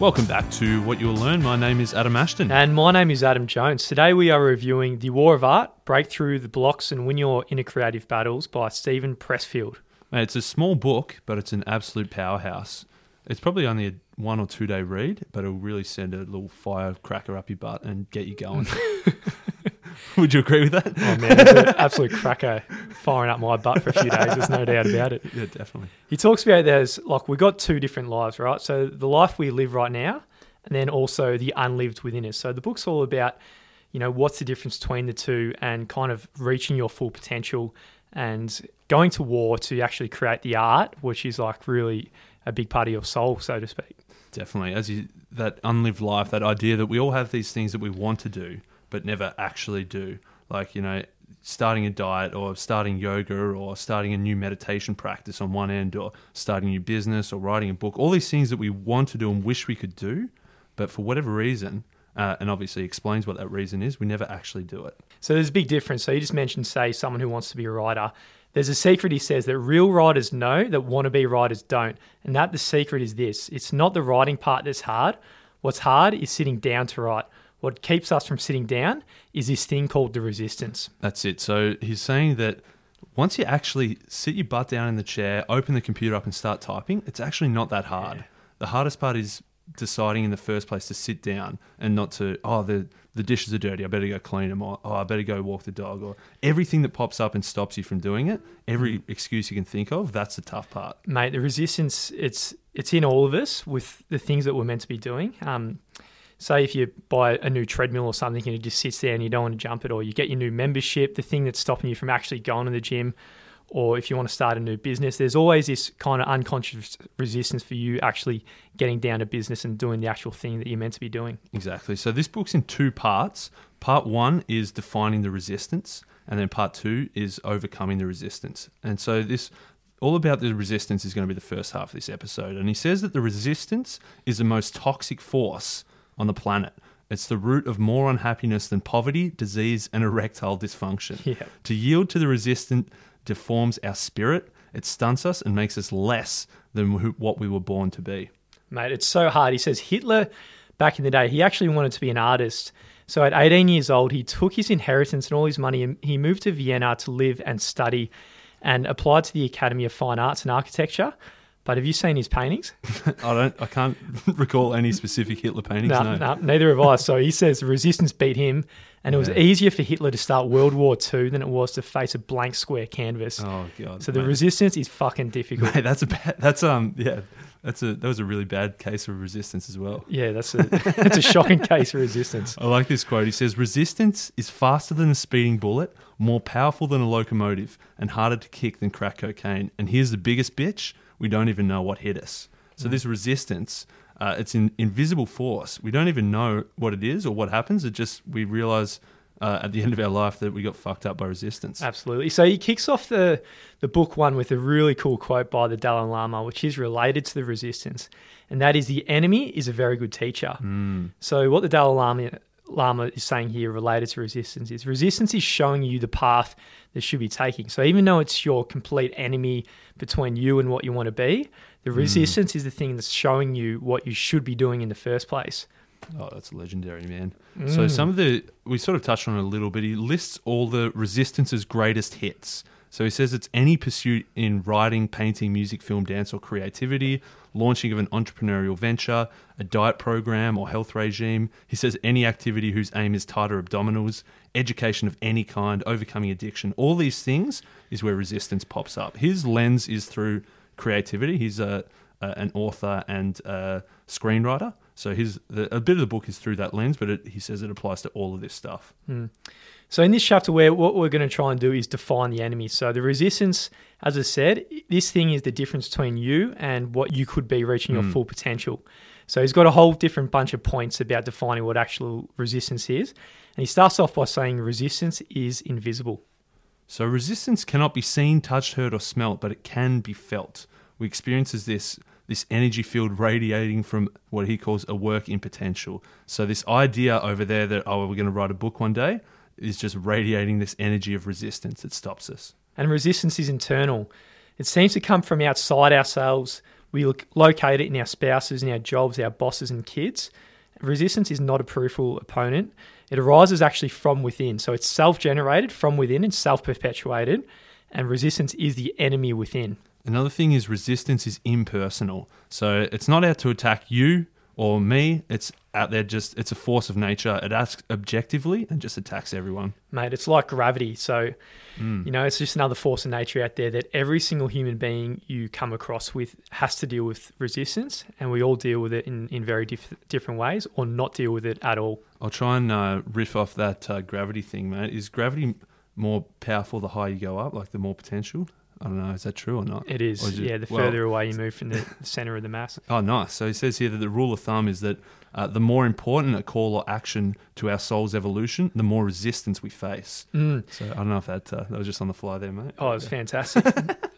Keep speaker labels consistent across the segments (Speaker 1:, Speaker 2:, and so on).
Speaker 1: Welcome back to What You'll Learn. My name is Adam Ashton.
Speaker 2: And my name is Adam Jones. Today we are reviewing The War of Art Break Through the Blocks and Win Your Inner Creative Battles by Steven Pressfield.
Speaker 1: It's a small book, but it's an absolute powerhouse. It's probably only a one or two day read, but it'll really send a little firecracker up your butt and get you going. Would you agree with that?
Speaker 2: Oh man, it's an absolute cracker firing up my butt for a few days. There's no doubt about it.
Speaker 1: Yeah, definitely.
Speaker 2: He talks about there's like we got two different lives, right? So the life we live right now, and then also the unlived within us. So the book's all about, you know, what's the difference between the two, and kind of reaching your full potential, and going to war to actually create the art, which is like really a big part of your soul, so to speak.
Speaker 1: Definitely. As you that unlived life, that idea that we all have these things that we want to do but never actually do. Like, you know, starting a diet or starting yoga or starting a new meditation practice on one end or starting a new business or writing a book. All these things that we want to do and wish we could do, but for whatever reason, uh, and obviously explains what that reason is, we never actually do it.
Speaker 2: So there's a big difference. So you just mentioned, say, someone who wants to be a writer. There's a secret he says that real writers know that wannabe writers don't. And that the secret is this it's not the writing part that's hard. What's hard is sitting down to write. What keeps us from sitting down is this thing called the resistance.
Speaker 1: That's it. So he's saying that once you actually sit your butt down in the chair, open the computer up, and start typing, it's actually not that hard. Yeah. The hardest part is deciding in the first place to sit down and not to oh the the dishes are dirty I better go clean them or oh I better go walk the dog or everything that pops up and stops you from doing it every mm. excuse you can think of that's the tough part
Speaker 2: mate the resistance it's it's in all of us with the things that we're meant to be doing um, say if you buy a new treadmill or something and it just sits there and you don't want to jump it, or you get your new membership, the thing that's stopping you from actually going to the gym, or if you want to start a new business, there's always this kind of unconscious resistance for you actually getting down to business and doing the actual thing that you're meant to be doing.
Speaker 1: Exactly. So this book's in two parts. Part one is defining the resistance, and then part two is overcoming the resistance. And so this all about the resistance is going to be the first half of this episode. And he says that the resistance is the most toxic force on the planet. It's the root of more unhappiness than poverty, disease, and erectile dysfunction.
Speaker 2: Yeah.
Speaker 1: To yield to the resistant deforms our spirit, it stunts us and makes us less than what we were born to be.
Speaker 2: Mate, it's so hard. He says Hitler, back in the day, he actually wanted to be an artist. So at 18 years old, he took his inheritance and all his money and he moved to Vienna to live and study and applied to the Academy of Fine Arts and Architecture. But have you seen his paintings?
Speaker 1: I don't. I can't recall any specific Hitler paintings. No,
Speaker 2: no. no neither have I. So he says the resistance beat him, and it was easier for Hitler to start World War II than it was to face a blank square canvas.
Speaker 1: Oh god!
Speaker 2: So the resistance is fucking difficult.
Speaker 1: Mate, that's a bad, that's um yeah that's a that was a really bad case of resistance as well.
Speaker 2: Yeah, that's a that's a shocking case of resistance.
Speaker 1: I like this quote. He says, "Resistance is faster than a speeding bullet, more powerful than a locomotive, and harder to kick than crack cocaine. And here's the biggest bitch." We don't even know what hit us. So mm. this resistance, uh, it's an invisible force. We don't even know what it is or what happens. It just we realize uh, at the end of our life that we got fucked up by resistance.
Speaker 2: Absolutely. So he kicks off the the book one with a really cool quote by the Dalai Lama, which is related to the resistance, and that is the enemy is a very good teacher.
Speaker 1: Mm.
Speaker 2: So what the Dalai Lama Lama is saying here related to resistance is resistance is showing you the path that should be taking. So even though it's your complete enemy between you and what you want to be, the hmm. resistance mm. is the thing that's showing you what you should be doing in the first place.
Speaker 1: Oh, that's legendary, man. Mm. So some of the we sort of touched on it a little bit. He lists all the resistance's greatest hits. So he says it's any pursuit in writing, painting, music, film, dance, or creativity, launching of an entrepreneurial venture, a diet program or health regime. He says any activity whose aim is tighter abdominals, education of any kind, overcoming addiction. All these things is where resistance pops up. His lens is through creativity. He's a, a an author and a screenwriter. So his the, a bit of the book is through that lens, but it, he says it applies to all of this stuff.
Speaker 2: Mm. So in this chapter, where what we're going to try and do is define the enemy. So the resistance, as I said, this thing is the difference between you and what you could be reaching your mm. full potential. So he's got a whole different bunch of points about defining what actual resistance is. And he starts off by saying resistance is invisible.
Speaker 1: So resistance cannot be seen, touched, heard, or smelt, but it can be felt. We experience this this energy field radiating from what he calls a work in potential. So this idea over there that oh we're going to write a book one day is just radiating this energy of resistance that stops us.
Speaker 2: And resistance is internal. It seems to come from outside ourselves We look, locate it in our spouses, in our jobs, our bosses, and kids. Resistance is not a peripheral opponent. It arises actually from within. So it's self generated from within and self perpetuated. And resistance is the enemy within.
Speaker 1: Another thing is resistance is impersonal. So it's not out to attack you or me. It's out there just, it's a force of nature. It acts objectively and just attacks everyone.
Speaker 2: Mate, it's like gravity. So, you know, it's just another force of nature out there that every single human being you come across with has to deal with resistance. And we all deal with it in, in very diff- different ways or not deal with it at all.
Speaker 1: I'll try and uh, riff off that uh, gravity thing, mate. Is gravity more powerful the higher you go up, like the more potential? I don't know. Is that true or not?
Speaker 2: It is.
Speaker 1: Is it-
Speaker 2: yeah, the
Speaker 1: well-
Speaker 2: further away you move from the center of the mass.
Speaker 1: Oh, nice. So he says here that the rule of thumb is that uh, the more important a call or action to our soul's evolution, the more resistance we face.
Speaker 2: Mm.
Speaker 1: So I don't know if that uh, that was just on the fly there, mate.
Speaker 2: Oh, it was fantastic.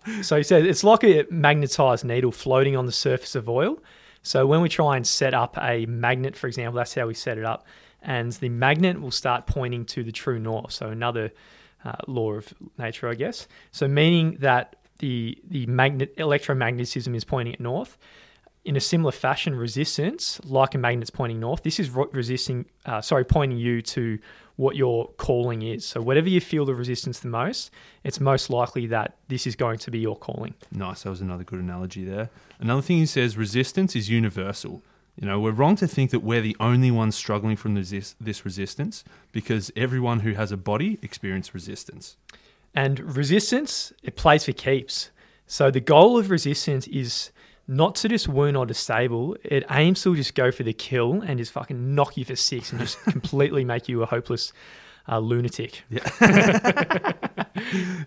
Speaker 2: so he said it's like a magnetized needle floating on the surface of oil. So when we try and set up a magnet, for example, that's how we set it up, and the magnet will start pointing to the true north. So another uh, law of nature, I guess. So meaning that the the magnet electromagnetism is pointing at north. In a similar fashion, resistance, like a magnet's pointing north, this is resisting, uh, sorry, pointing you to what your calling is. So whatever you feel the resistance the most, it's most likely that this is going to be your calling.
Speaker 1: Nice. That was another good analogy there. Another thing he says resistance is universal. You know, we're wrong to think that we're the only ones struggling from this, this resistance because everyone who has a body experiences resistance.
Speaker 2: And resistance, it plays for keeps. So the goal of resistance is not to just wound or disable. It aims to just go for the kill and just fucking knock you for six and just completely make you a hopeless uh, lunatic.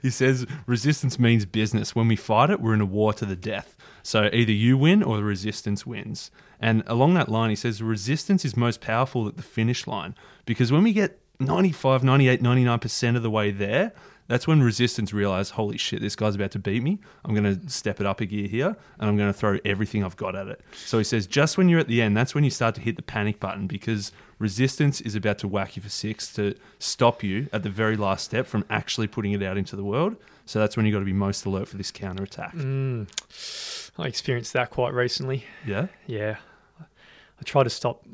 Speaker 1: He says resistance means business. When we fight it, we're in a war to the death. So either you win or the resistance wins. And along that line, he says resistance is most powerful at the finish line because when we get 95, 98, 99% of the way there, that's when resistance realized, holy shit, this guy's about to beat me. I'm going to step it up a gear here and I'm going to throw everything I've got at it. So he says, just when you're at the end, that's when you start to hit the panic button because resistance is about to whack you for six to stop you at the very last step from actually putting it out into the world. So that's when you've got to be most alert for this counter attack.
Speaker 2: Mm. I experienced that quite recently.
Speaker 1: Yeah,
Speaker 2: Yeah. I tried to stop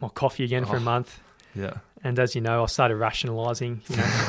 Speaker 2: my coffee again for a
Speaker 1: Oh.
Speaker 2: month.
Speaker 1: yeah.
Speaker 2: And as you know, I started rationalizing. You know,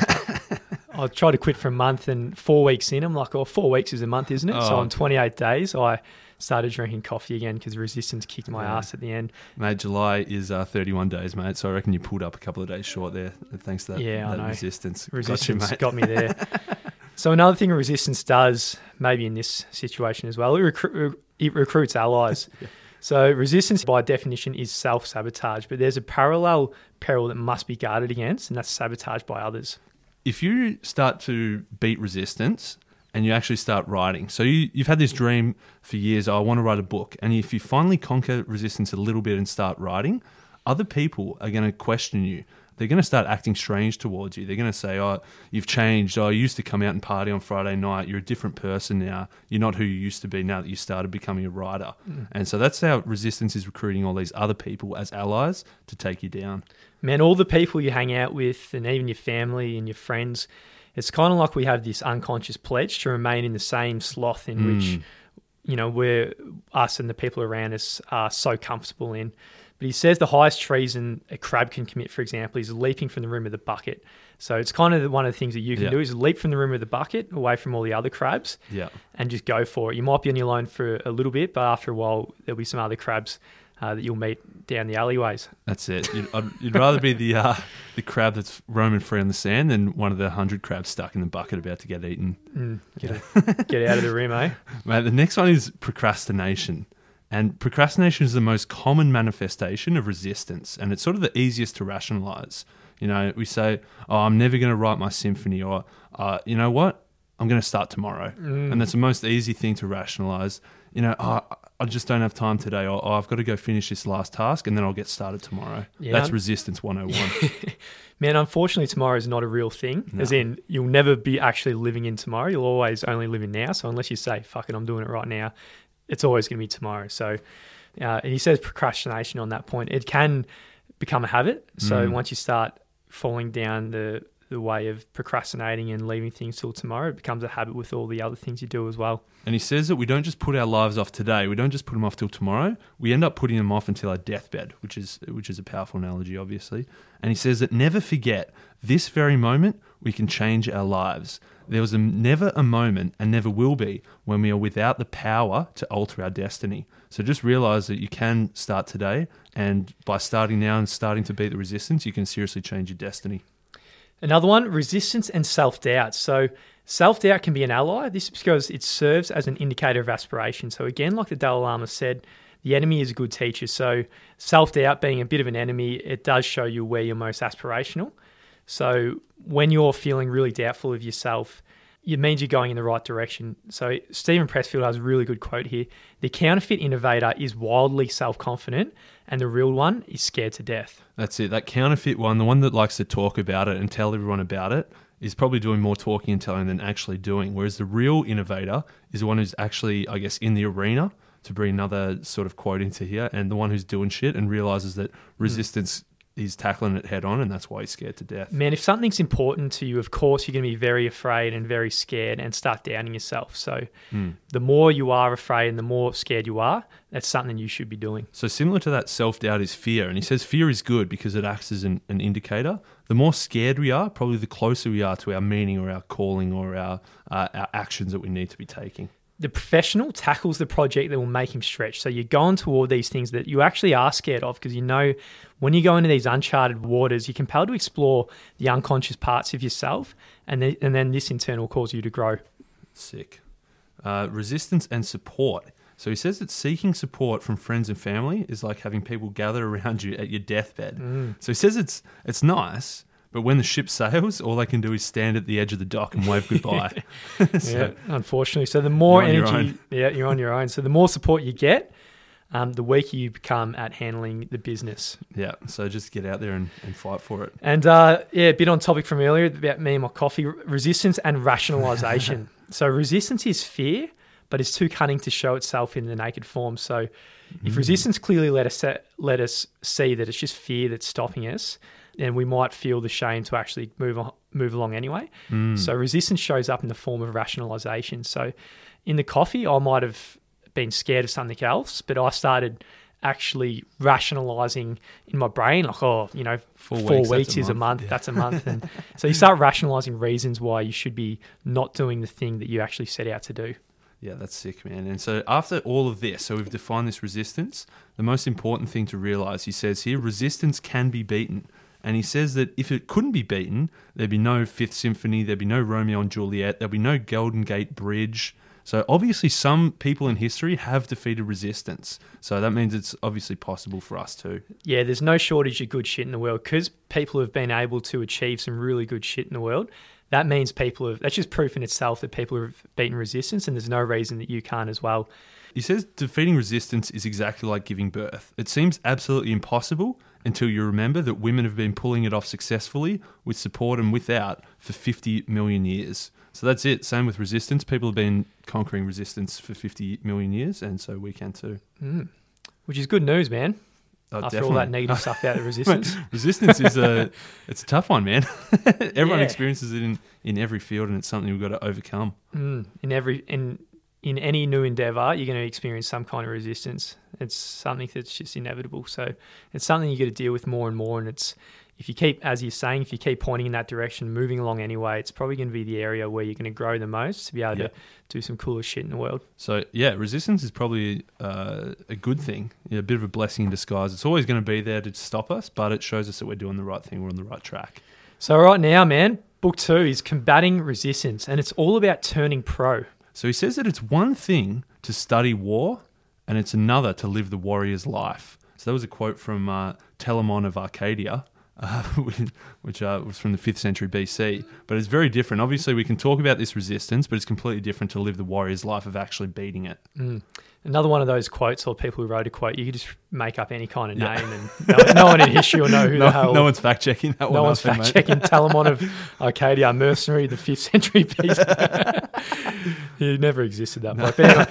Speaker 2: I tried to quit for a month, and four weeks in, I'm like, oh, four weeks is a month, isn't it? So
Speaker 1: Oh.
Speaker 2: on 28 days, I started drinking coffee again because resistance kicked my
Speaker 1: Yeah.
Speaker 2: ass at the end.
Speaker 1: Mate, July is uh, 31 days, mate. So I reckon you pulled up a couple of days short there. Thanks to that,
Speaker 2: Yeah, I
Speaker 1: that
Speaker 2: know.
Speaker 1: resistance.
Speaker 2: Resistance
Speaker 1: Gotcha, mate.
Speaker 2: got me there. so another thing resistance does, maybe in this situation as well, it, recru- it recruits allies. So resistance, by definition, is self-sabotage, but there's a parallel peril that must be guarded against, and that's sabotage by others.
Speaker 1: If you start to beat resistance and you actually start writing, so you, you've had this dream for years, oh, I want to write a book. And if you finally conquer resistance a little bit and start writing, other people are going to question you. They're going to start acting strange towards you. They're going to say, oh, you've changed. Oh, you used to come out and party on Friday night. You're a different person now. You're not who you used to be now that you started becoming a writer. Mm. And so that's how resistance is recruiting all these other people as allies to take you down.
Speaker 2: Man, all the people you hang out with, and even your family and your friends, it's kind of like we have this unconscious pledge to remain in the same sloth in which,
Speaker 1: Mm.
Speaker 2: you know, we're us and the people around us are so comfortable in. But he says the highest treason a crab can commit, for example, is leaping from the rim of the bucket. So it's kind of one of the things that you can
Speaker 1: Yeah.
Speaker 2: do is leap from the rim of the bucket away from all the other crabs
Speaker 1: Yeah.
Speaker 2: and just go for it. You might be on your own for a little bit, but after a while, there'll be some other crabs uh, that you'll meet down the alleyways.
Speaker 1: That's it. You'd, you'd rather be the uh, the crab that's roaming free on the sand than one of the hundred crabs stuck in the bucket about to get eaten.
Speaker 2: Mm, get, get out of the rim, eh?
Speaker 1: Mate, the next one is procrastination. And procrastination is the most common manifestation of resistance, and it's sort of the easiest to rationalize. You know, we say, "Oh, I'm never going to write my symphony," or uh, "You know what? I'm going to start tomorrow,"
Speaker 2: Mm.
Speaker 1: and that's the most easy thing to rationalize. You know, oh, I just don't have time today, or oh, I've got to go finish this last task, and then I'll get started tomorrow.
Speaker 2: Yeah.
Speaker 1: That's resistance 101.
Speaker 2: Man, unfortunately, tomorrow is not a real thing. As in, you'll never be actually living in tomorrow. You'll always only live in now. So unless you say, fuck it, I'm doing it right now, it's always going to be tomorrow. So uh, and he says procrastination on that point. It can become a habit. So
Speaker 1: Mm.
Speaker 2: once you start falling down the the way of procrastinating and leaving things till tomorrow. It becomes a habit with all the other things you do as well.
Speaker 1: And he says that we don't just put our lives off today. We don't just put them off till tomorrow. We end up putting them off until our deathbed, which is which is a powerful analogy, obviously. And he says that never forget this very moment we can change our lives. There was a, never a moment, and never will be, when we are without the power to alter our destiny. So just realize that you can start today, and by starting now and starting to beat the resistance, you can seriously change your destiny.
Speaker 2: Another one, resistance and self doubt. So, self doubt can be an ally. This is because it serves as an indicator of aspiration. So, again, like the Dalai Lama said, the enemy is a good teacher. So, self doubt being a bit of an enemy, it does show you where you're most aspirational. So, when you're feeling really doubtful of yourself, it means you're going in the right direction. So, Steven Pressfield has a really good quote here The counterfeit innovator is wildly self confident, and the real one is scared to death.
Speaker 1: That's it. That counterfeit one, the one that likes to talk about it and tell everyone about it, is probably doing more talking and telling than actually doing. Whereas the real innovator is the one who's actually, I guess, in the arena, to bring another sort of quote into here, and the one who's doing shit and realizes that hmm. resistance he's tackling it head on, and that's why he's scared to death.
Speaker 2: Man, if something's important to you, of course you're going to be very afraid and very scared and start doubting yourself. So,
Speaker 1: Hmm.
Speaker 2: the more you are afraid and the more scared you are, that's something you should be doing.
Speaker 1: So similar to that, self doubt is fear, and he says fear is good because it acts as an, an indicator. The more scared we are, probably the closer we are to our meaning or our calling or our uh, our actions that we need to be taking.
Speaker 2: The professional tackles the project that will make him stretch. So you're going toward these things that you actually are scared of because you know when you go into these uncharted waters, you're compelled to explore the unconscious parts of yourself, and, then and then this in turn will cause you to grow.
Speaker 1: Sick. Uh, resistance and support. So he says that seeking support from friends and family is like having people gather around you at your deathbed. So he says it's it's nice, but when the ship sails, all they can do is stand at the edge of the dock and wave goodbye. so,
Speaker 2: yeah, unfortunately. So the more energy, yeah, you're on your own. So the more support you get, um, the weaker you become at handling the business.
Speaker 1: yeah, so just get out there and, and fight for it.
Speaker 2: And uh, yeah, a bit on topic from earlier about me and my coffee resistance and rationalization. so resistance is fear, but it's too cunning to show itself in the naked form. So if resistance clearly let us let us see that it's just fear that's stopping us, then we might feel the shame to actually move on, move along anyway. Hmm. So resistance shows up in the form of rationalization. So in the coffee, I might have been scared of something else, but I started actually rationalizing in my brain, like, oh, you know,
Speaker 1: Four
Speaker 2: four,
Speaker 1: weeks,
Speaker 2: weeks,
Speaker 1: a
Speaker 2: is a
Speaker 1: month.
Speaker 2: month, that's a month. And so you start rationalizing reasons why you should be not doing the thing that you actually set out to do.
Speaker 1: Yeah, that's sick, man. And so after all of this, so we've defined this resistance. The most important thing to realize, he says here, resistance can be beaten. And he says that if it couldn't be beaten, there'd be no Fifth Symphony, there'd be no Romeo and Juliet, there'd be no Golden Gate Bridge. So obviously, some people in history have defeated resistance. So that means it's obviously possible for us too.
Speaker 2: Yeah, there's no shortage of good shit in the world because people have been able to achieve some really good shit in the world. That means people have, that's just proof in itself that people have beaten resistance, and there's no reason that you can't as well.
Speaker 1: He says defeating resistance is exactly like giving birth. It seems absolutely impossible until you remember that women have been pulling it off successfully with support and without for 50 million years. So that's it. Same with resistance. People have been conquering resistance for 50 million years, and so we can too.
Speaker 2: Which is good news, man.
Speaker 1: Oh,
Speaker 2: After all that negative stuff out of resistance.
Speaker 1: resistance is a it's a tough one, man. Everyone
Speaker 2: Yeah.
Speaker 1: experiences it in, in every field, and it's something we've got to overcome.
Speaker 2: Mm, in every in in any new endeavor, you're going to experience some kind of resistance. It's something that's just inevitable. So it's something you got to deal with more and more. And it's if you keep, as you're saying, if you keep pointing in that direction, moving along anyway, it's probably going to be the area where you're going to grow the most to be able
Speaker 1: Yeah.
Speaker 2: to do some cooler shit in the world.
Speaker 1: So yeah, resistance is probably uh, a good thing, yeah, a bit of a blessing in disguise. It's always going to be there to stop us, but it shows us that we're doing the right thing. We're on the right track.
Speaker 2: So right now, man, book two is combating resistance, and it's all about turning pro.
Speaker 1: So he says that it's one thing to study war, and it's another to live the warrior's life. So that was a quote from uh, Telamon of Arcadia, uh, which uh, was from the 5th century BC. But it's very different. Obviously, we can talk about this resistance, but it's completely different to live the warrior's life of actually beating it.
Speaker 2: Another one of those quotes or people who wrote a quote, you could just make up any kind of
Speaker 1: Yeah.
Speaker 2: name, and no, no one in history will know who the hell.
Speaker 1: No, no one's fact checking that one.
Speaker 2: No one's fact checking Telamon of Arcadia, mercenary, the fifth century piece. he never existed that. But anyway,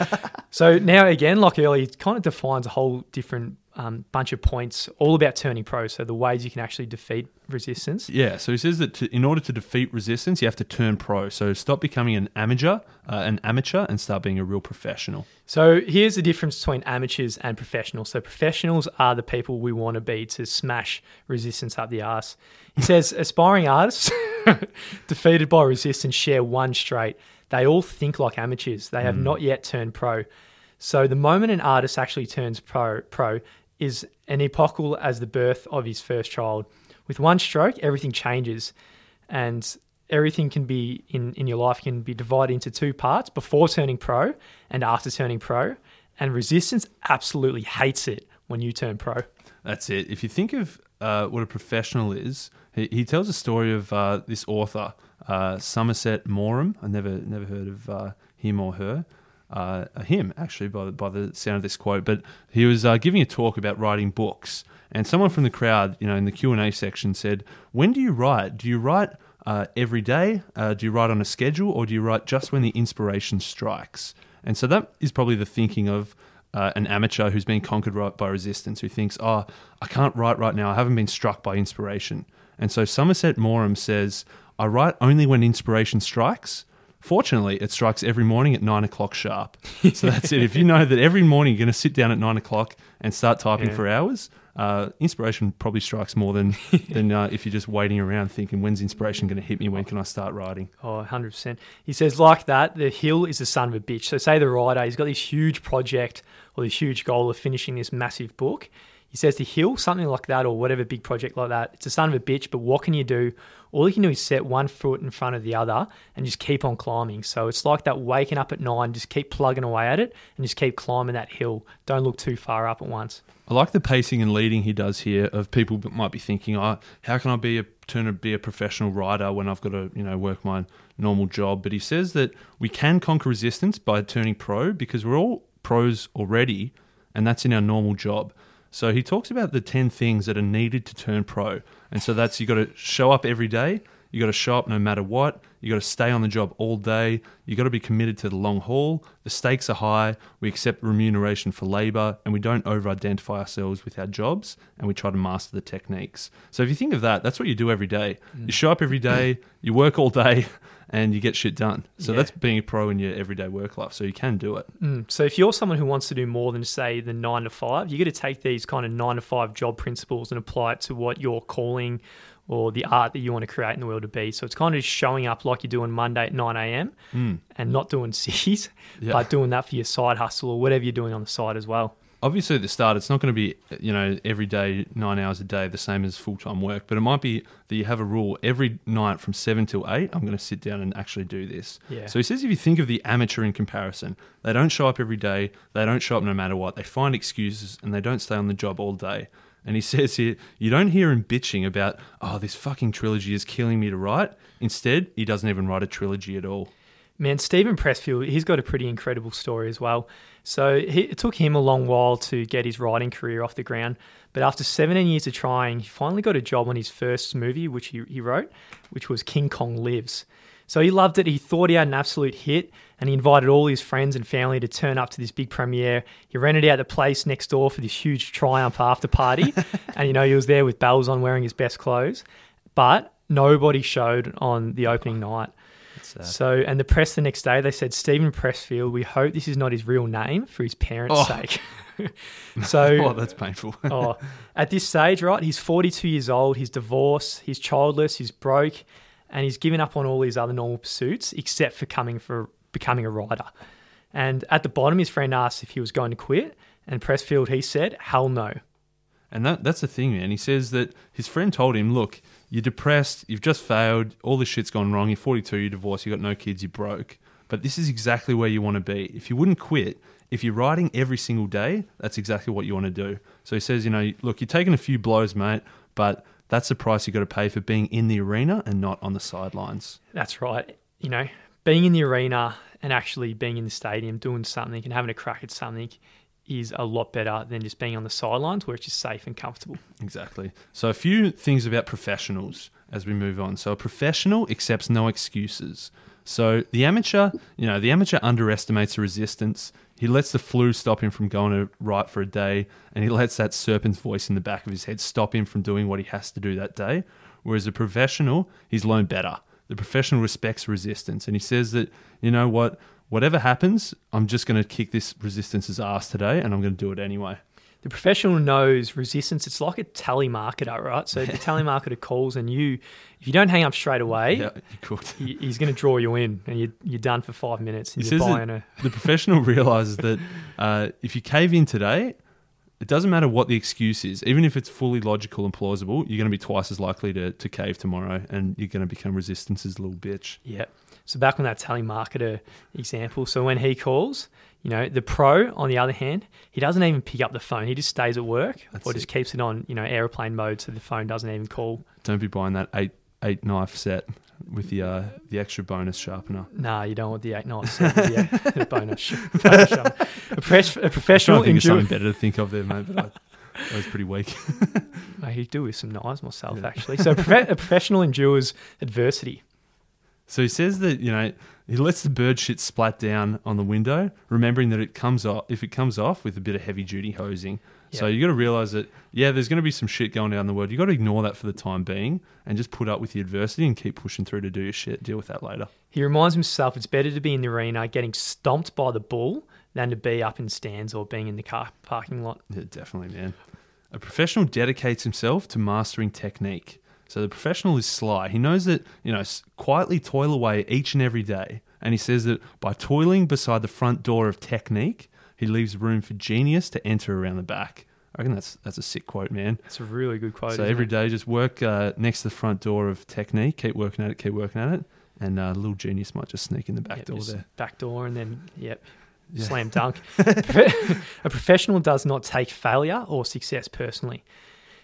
Speaker 2: so now again, like earlier, it kind of defines a whole different um, bunch of points all about turning pro. So the ways you can actually defeat resistance.
Speaker 1: Yeah, so he says that to, in order to defeat resistance, you have to turn pro. So stop becoming an amateur, uh, an amateur, and start being a real professional.
Speaker 2: So here's the difference between amateurs and professionals. So professionals are the people we want to be to smash resistance up the ass. He says aspiring artists defeated by resistance share one trait. They all think like amateurs. They have not yet turned pro. So the moment an artist actually turns pro, pro is an epochal as the birth of his first child. With one stroke, everything changes, and everything can be in in your life can be divided into two parts: before turning pro and after turning pro. And resistance absolutely hates it when you turn pro.
Speaker 1: That's it. If you think of uh, what a professional is, he, he tells a story of uh, this author, uh, Somerset Maugham. I never never heard of uh, him or her. Uh, him actually by the, by the sound of this quote, but he was uh, giving a talk about writing books, and someone from the crowd, you know, in the Q and A section said, "When do you write? Do you write uh, every day? Uh, do you write on a schedule, or do you write just when the inspiration strikes?" And so that is probably the thinking of uh, an amateur who's been conquered by resistance, who thinks, "Oh, I can't write right now. I haven't been struck by inspiration." And so Somerset Maugham says, "I write only when inspiration strikes." Fortunately, it strikes every morning at nine o'clock sharp. So that's it. If you know that every morning you're going to sit down at nine o'clock and start typing
Speaker 2: Yeah.
Speaker 1: for hours, uh, inspiration probably strikes more than than uh, if you're just waiting around thinking, "When's inspiration going to hit me? When can I start writing?"
Speaker 2: Oh, 100%. He says, like that, the hill is the son of a bitch. So, say the writer, he's got this huge project or this huge goal of finishing this massive book. He says the hill, something like that, or whatever big project like that, it's a son of a bitch, but what can you do? All you can do is set one foot in front of the other and just keep on climbing. So, it's like that waking up at nine, just keep plugging away at it and just keep climbing that hill. Don't look too far up at once.
Speaker 1: I like the pacing and leading he does here of people that might be thinking, "Oh, how can I be a turn to be a professional writer when I've got to, you know, work my normal job?" But he says that we can conquer resistance by turning pro because we're all pros already, and that's in our normal job. So he talks about the 10 things that are needed to turn pro. And so that's you got to show up every day, you got to show up no matter what, you got to stay on the job all day, you got to be committed to the long haul. The stakes are high, we accept remuneration for labor, and we don't over identify ourselves with our jobs, and we try to master the techniques. So if you think of that, that's what you do every day. You mm. show up every day, you work all day, and you get shit done. So
Speaker 2: Yeah.
Speaker 1: that's being a pro in your everyday work life. So you can do it.
Speaker 2: Mm. So if you're someone who wants to do more than say the nine to five, you got to take these kind of nine to five job principles and apply it to what your calling or the art that you want to create in the world to be. So it's kind of just showing up like you're doing Monday at nine a.m. and not doing C's,
Speaker 1: Yeah.
Speaker 2: but doing that for your side hustle or whatever you're doing on the side as well.
Speaker 1: Obviously at the start it's not going to be you know every day nine hours a day the same as full-time work but it might be that you have a rule every night from seven till eight i'm going to sit down and actually do this.
Speaker 2: Yeah.
Speaker 1: so he says if you think of the amateur in comparison they don't show up every day they don't show up no matter what they find excuses and they don't stay on the job all day. And he says here you don't hear him bitching about oh this fucking trilogy is killing me to write. Instead he doesn't even write a trilogy at all
Speaker 2: Man, Steven Pressfield, he's got a pretty incredible story as well. So he, it took him a long while to get his writing career off the ground. But after 17 years of trying, he finally got a job on his first movie, which he, he wrote, which was King Kong Lives. So he loved it. He thought he had an absolute hit, and he invited all his friends and family to turn up to this big premiere. He rented out the place next door for this huge Triumph after party, and you know he was there with bells on, wearing his best clothes. But nobody showed on the opening night. So, and the press the next day, they said, Steven Pressfield, we hope this is not his real name for his parents'
Speaker 1: Oh.
Speaker 2: sake. so,
Speaker 1: oh that's painful
Speaker 2: oh, at this stage, right, he's 42 years old, he's divorced, he's childless, he's broke, and he's given up on all his other normal pursuits except for coming for becoming a writer. And at the bottom, his friend asked if he was going to quit, and Pressfield, he said, hell no.
Speaker 1: And that that's the thing, man. He says that his friend told him, "Look, you're depressed. You've just failed. All this shit's gone wrong. You're 42. You're divorced. you've got no kids. You're broke. But this is exactly where you want to be. If you wouldn't quit, if you're writing every single day, that's exactly what you want to do." So he says, "You know, look, you're taking a few blows, mate, but that's the price you've got to pay for being in the arena and not on the sidelines."
Speaker 2: That's right. You know, being in the arena and actually being in the stadium, doing something and having a crack at something is a lot better than just being on the sidelines where it's just safe and comfortable.
Speaker 1: Exactly. So, a few things about professionals as we move on. So, a professional accepts no excuses. So the amateur, you know, the amateur underestimates the resistance. He lets the flu stop him from going right for a day, and he lets that serpent's voice in the back of his head stop him from doing what he has to do that day. Whereas a professional, he's learned better. The professional respects resistance, and he says that you know what, whatever happens, I'm just going to kick this resistance's ass today, and I'm going to do it anyway.
Speaker 2: The professional knows resistance. It's like a telemarketer, right? So the telemarketer calls and you, if you don't hang up straight away,
Speaker 1: Yeah,
Speaker 2: he- he's going to draw you in, and you're, you're done for five minutes. And you're buying a
Speaker 1: The professional realizes that uh, if you cave in today, it doesn't matter what the excuse is. Even if it's fully logical and plausible, you're going to be twice as likely to, to cave tomorrow, and you're going to become resistance's little bitch.
Speaker 2: Yeah. So back on that telemarketer example. So when he calls, you know, the pro, on the other hand, he doesn't even pick up the phone. He just stays at work
Speaker 1: That's
Speaker 2: or
Speaker 1: it.
Speaker 2: just keeps it on, you know, airplane mode so the phone doesn't even call.
Speaker 1: Don't be buying that eight eight knife set with the uh, the extra bonus sharpener.
Speaker 2: Nah, you don't want the eight nine seven, yeah, the bonus. bonus shot. a, pres- a professional
Speaker 1: to think
Speaker 2: endure-
Speaker 1: something better to think of there, mate. But I, that was pretty weak.
Speaker 2: I could do with some knives myself,
Speaker 1: Yeah.
Speaker 2: actually. So a, profe- a professional endures adversity.
Speaker 1: So he says that you know he lets the bird shit splat down on the window, remembering that it comes off if it comes off with a bit of heavy duty hosing. So
Speaker 2: Yeah.
Speaker 1: you got to realize that yeah, there's going to be some shit going down in the world. You got to ignore that for the time being and just put up with the adversity and keep pushing through to do your shit. Deal with that later.
Speaker 2: He reminds himself it's better to be in the arena getting stomped by the bull than to be up in stands or being in the car parking lot.
Speaker 1: Yeah, definitely, man. A professional dedicates himself to mastering technique. So the professional is sly. He knows that, you know, quietly toil away each and every day. And he says that by toiling beside the front door of technique, he leaves room for genius to enter around the back. I reckon that's that's a sick quote, man.
Speaker 2: It's a really good quote.
Speaker 1: so every
Speaker 2: it?
Speaker 1: day, just work uh, next to the front door of technique. Keep working at it. Keep working at it. And uh, little genius might just sneak in the back
Speaker 2: Yep,
Speaker 1: door there.
Speaker 2: Back door, and then, yep,
Speaker 1: Yeah.
Speaker 2: slam dunk. a professional does not take failure or success personally.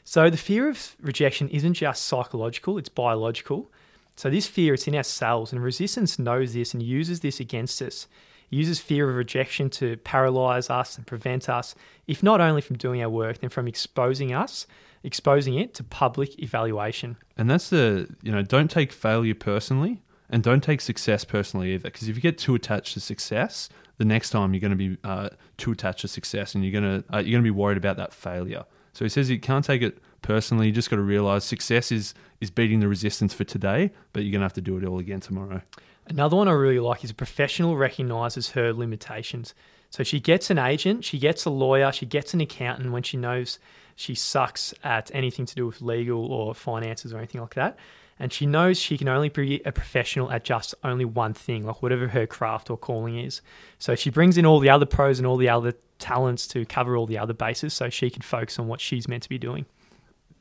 Speaker 2: So the fear of rejection isn't just psychological, it's biological. So this fear, it's in our cells, and resistance knows this and uses this against us. It uses fear of rejection to paralyze us and prevent us, if not only from doing our work, then from exposing us, exposing it to public evaluation.
Speaker 1: And that's the, you know, don't take failure personally and don't take success personally either. Because if you get too attached to success, the next time you're going to be uh, too attached to success and you're going to uh, you're going to be worried about that failure. So he says you can't take it personally. You just got to realize success is is beating the resistance for today, but you're going to have to do it all again tomorrow.
Speaker 2: Another one I really like is a professional recognizes her limitations. So she gets an agent, she gets a lawyer, she gets an accountant when she knows she sucks at anything to do with legal or finances or anything like that. And she knows she can only be a professional at just only one thing, like whatever her craft or calling is. So she brings in all the other pros and all the other talents to cover all the other bases so she can focus on what she's meant to be doing.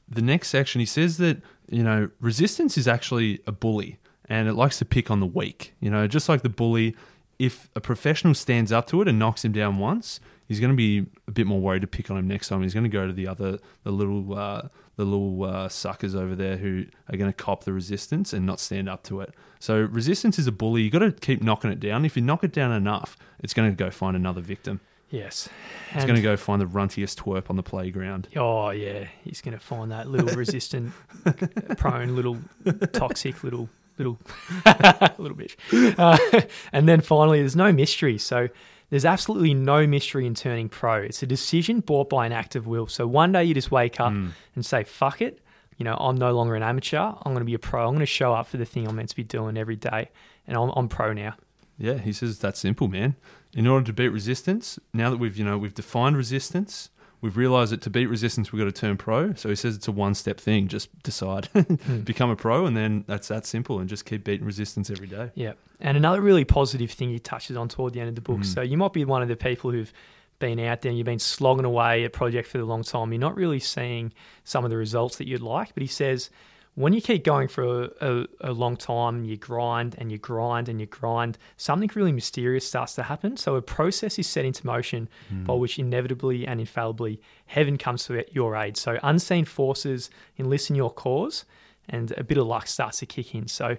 Speaker 1: the next section, he says that, you know, resistance is actually a bully and it likes to pick on the weak. You know, just like the bully, if a professional stands up to it and knocks him down once, he's going to be a bit more worried to pick on him next time. He's going to go to the other, the little, uh, the little uh, suckers over there who are going to cop the resistance and not stand up to it. So resistance is a bully. You got to keep knocking it down. If you knock it down enough, it's going to go find another victim.
Speaker 2: Yes.
Speaker 1: It's
Speaker 2: And-
Speaker 1: going to go find the runtiest twerp on the playground.
Speaker 2: Oh yeah, he's going to find that little resistant, prone, little toxic, little little little bitch. Uh, and then finally, there's no mystery. So there's absolutely no mystery in turning pro. It's a decision bought by an act of will. So one day you just wake up
Speaker 1: Mm.
Speaker 2: and say, "Fuck it." You know, I'm no longer an amateur. I'm going to be a pro. I'm going to show up for the thing I'm meant to be doing every day, and I'm, I'm pro now.
Speaker 1: Yeah, he says that's simple, man. In order to beat resistance, now that we've you know we've defined resistance, we've realized that to beat resistance we've got to turn pro. So he says it's a one step thing. Just decide, become a pro, and then that's that simple, and just keep beating resistance every day.
Speaker 2: Yeah. And another really positive thing he touches on toward the end of the book.
Speaker 1: Mm.
Speaker 2: So you might be one of the people who've been out there and you've been slogging away at project for a long time. You're not really seeing some of the results that you'd like. But he says when you keep going for a, a, a long time, you grind and you grind and you grind, something really mysterious starts to happen. So a process is set into motion
Speaker 1: Mm.
Speaker 2: by which inevitably and infallibly heaven comes to your aid. So unseen forces enlist in your cause and a bit of luck starts to kick in. So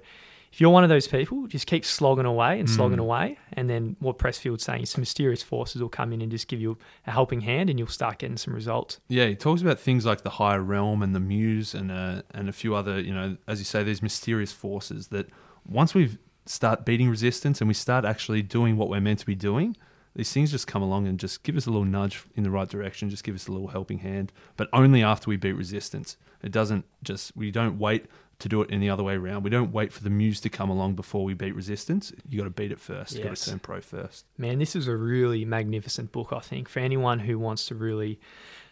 Speaker 2: if you're one of those people, just keep slogging away and slogging
Speaker 1: Mm.
Speaker 2: away. And then what Pressfield's saying is some mysterious forces will come in and just give you a helping hand and you'll start getting some results.
Speaker 1: Yeah, he talks about things like the higher realm and the muse and uh, and a few other you know as you say these mysterious forces that once we've start beating resistance and we start actually doing what we're meant to be doing, these things just come along and just give us a little nudge in the right direction, just give us a little helping hand, but only after we beat resistance. It doesn't just, we don't wait to do it in the other way around. We don't wait for the muse to come along before we beat resistance. You got to beat it first. You got to turn pro first.
Speaker 2: Man, this is a really magnificent book, I think, for anyone who wants to really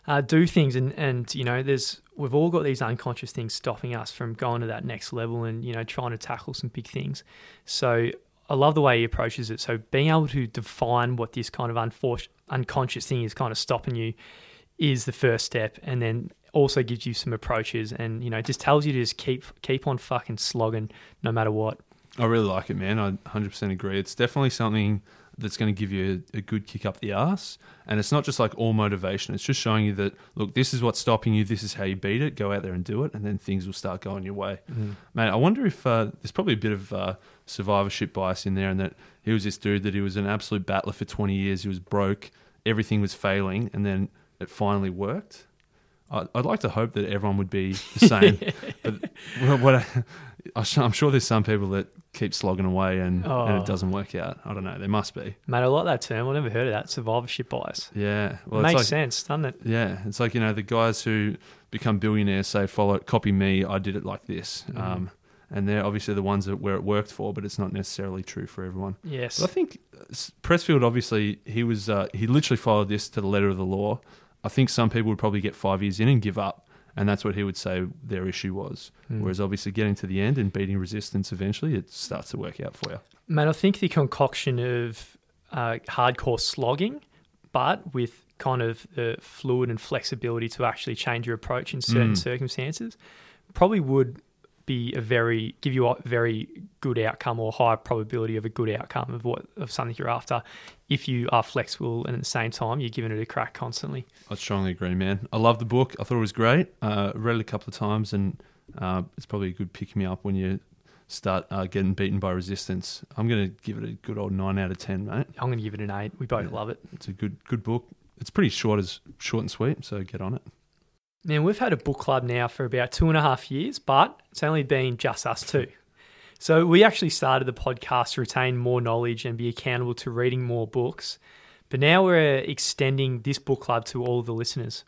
Speaker 2: uh, do things. And, and, you know, there's we've all got these unconscious things stopping us from going to that next level and, you know, trying to tackle some big things. So I love the way he approaches it. So being able to define what this kind of unfor- unconscious thing is kind of stopping you is the first step. And then also gives you some approaches and, you know, just tells you to just keep keep on fucking slogging no matter what.
Speaker 1: I really like it, man. I 100% agree. It's definitely something that's going to give you a, a good kick up the ass. And it's not just like all motivation. It's just showing you that, look, this is what's stopping you. This is how you beat it. Go out there and do it. And then things will start going your way. Man, I wonder if uh, there's probably a bit of uh, survivorship bias in there and that he was this dude that he was an absolute battler for 20 years. He was broke. Everything was failing. And then it finally worked. I- I'd like to hope that everyone would be the same. but what I, I'm sure there's some people that keep slogging away and, and
Speaker 2: Oh.
Speaker 1: it doesn't work out. I don't know. There must be.
Speaker 2: Mate, I like that term. I've never heard of that. Survivorship bias.
Speaker 1: Yeah. Well,
Speaker 2: Makes
Speaker 1: it's like,
Speaker 2: sense, doesn't it?
Speaker 1: Yeah. It's like, you know, the guys who become billionaires say, follow, copy me. I did it like this.
Speaker 2: Mhm.
Speaker 1: Um, and they're obviously the ones that where it worked for, but it's not necessarily true for everyone.
Speaker 2: Yes.
Speaker 1: But I think uh, Pressfield, obviously, he was uh, he literally followed this to the letter of the law. I think some people would probably get five years in and give up, and that's what he would say their issue was.
Speaker 2: Mm.
Speaker 1: Whereas obviously getting to the end and beating resistance eventually, it starts to work out for you.
Speaker 2: Mate, I think the concoction of uh, hardcore slogging, but with kind of the fluid and flexibility to actually change your approach in certain
Speaker 1: Mm.
Speaker 2: circumstances, probably would be a very give you a very good outcome or high probability of a good outcome of what of something you're after if you are flexible and at the same time you're giving it a crack constantly.
Speaker 1: I strongly agree, man. I love the book. I thought it was great. Uh, read it a couple of times, and uh, it's probably a good pick me up when you start uh, getting beaten by resistance. I'm going to give it a good old nine out of ten, mate.
Speaker 2: I'm going to give it an eight. We both
Speaker 1: Yeah.
Speaker 2: love it.
Speaker 1: It's a good good book. It's pretty short as short and sweet, so get on it.
Speaker 2: Now, we've had a book club now for about two and a half years, but it's only been just us two. So, we actually started the podcast to retain more knowledge and be accountable to reading more books. But now we're extending this book club to all of the listeners.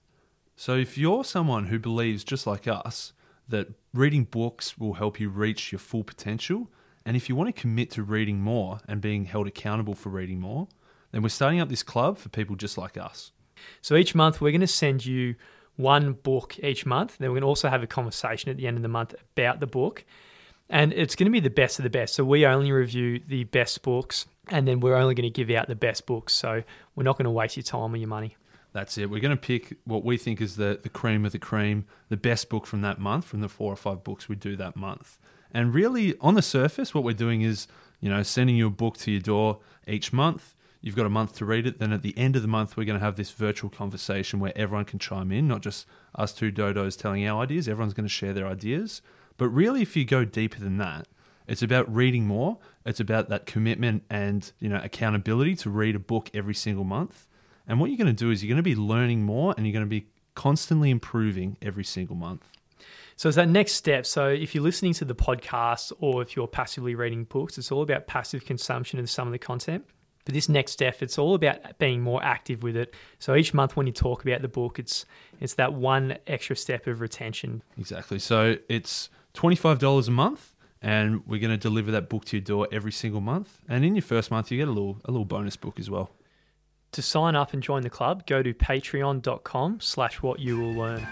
Speaker 1: So if you're someone who believes just like us that reading books will help you reach your full potential, and if you want to commit to reading more and being held accountable for reading more, then we're starting up this club for people just like us.
Speaker 2: So, each month we're going to send you one book each month. Then we're going to also have a conversation at the end of the month about the book. And it's going to be the best of the best. So, we only review the best books, and then we're only going to give out the best books. So, we're not going to waste your time or your money.
Speaker 1: That's it. We're going to pick what we think is the, the cream of the cream, the best book from that month, from the four or five books we do that month. And really, on the surface, what we're doing is, you know, sending you a book to your door each month. You've got a month to read it. Then at the end of the month, we're going to have this virtual conversation where everyone can chime in, not just us two dodos telling our ideas. Everyone's going to share their ideas. But really, if you go deeper than that, it's about reading more. It's about that commitment and you know accountability to read a book every single month. And what you're going to do is you're going to be learning more and you're going to be constantly improving every single month.
Speaker 2: So it's that next step. So if you're listening to the podcast or if you're passively reading books, it's all about passive consumption of some of the content. But this next step, it's all about being more active with it. So each month when you talk about the book, it's it's that one extra step of retention.
Speaker 1: Exactly. So it's $25 a month and we're going to deliver that book to your door every single month. And in your first month, you get a little a little bonus book as well.
Speaker 2: To sign up and join the club, go to patreon.com slash what you will learn.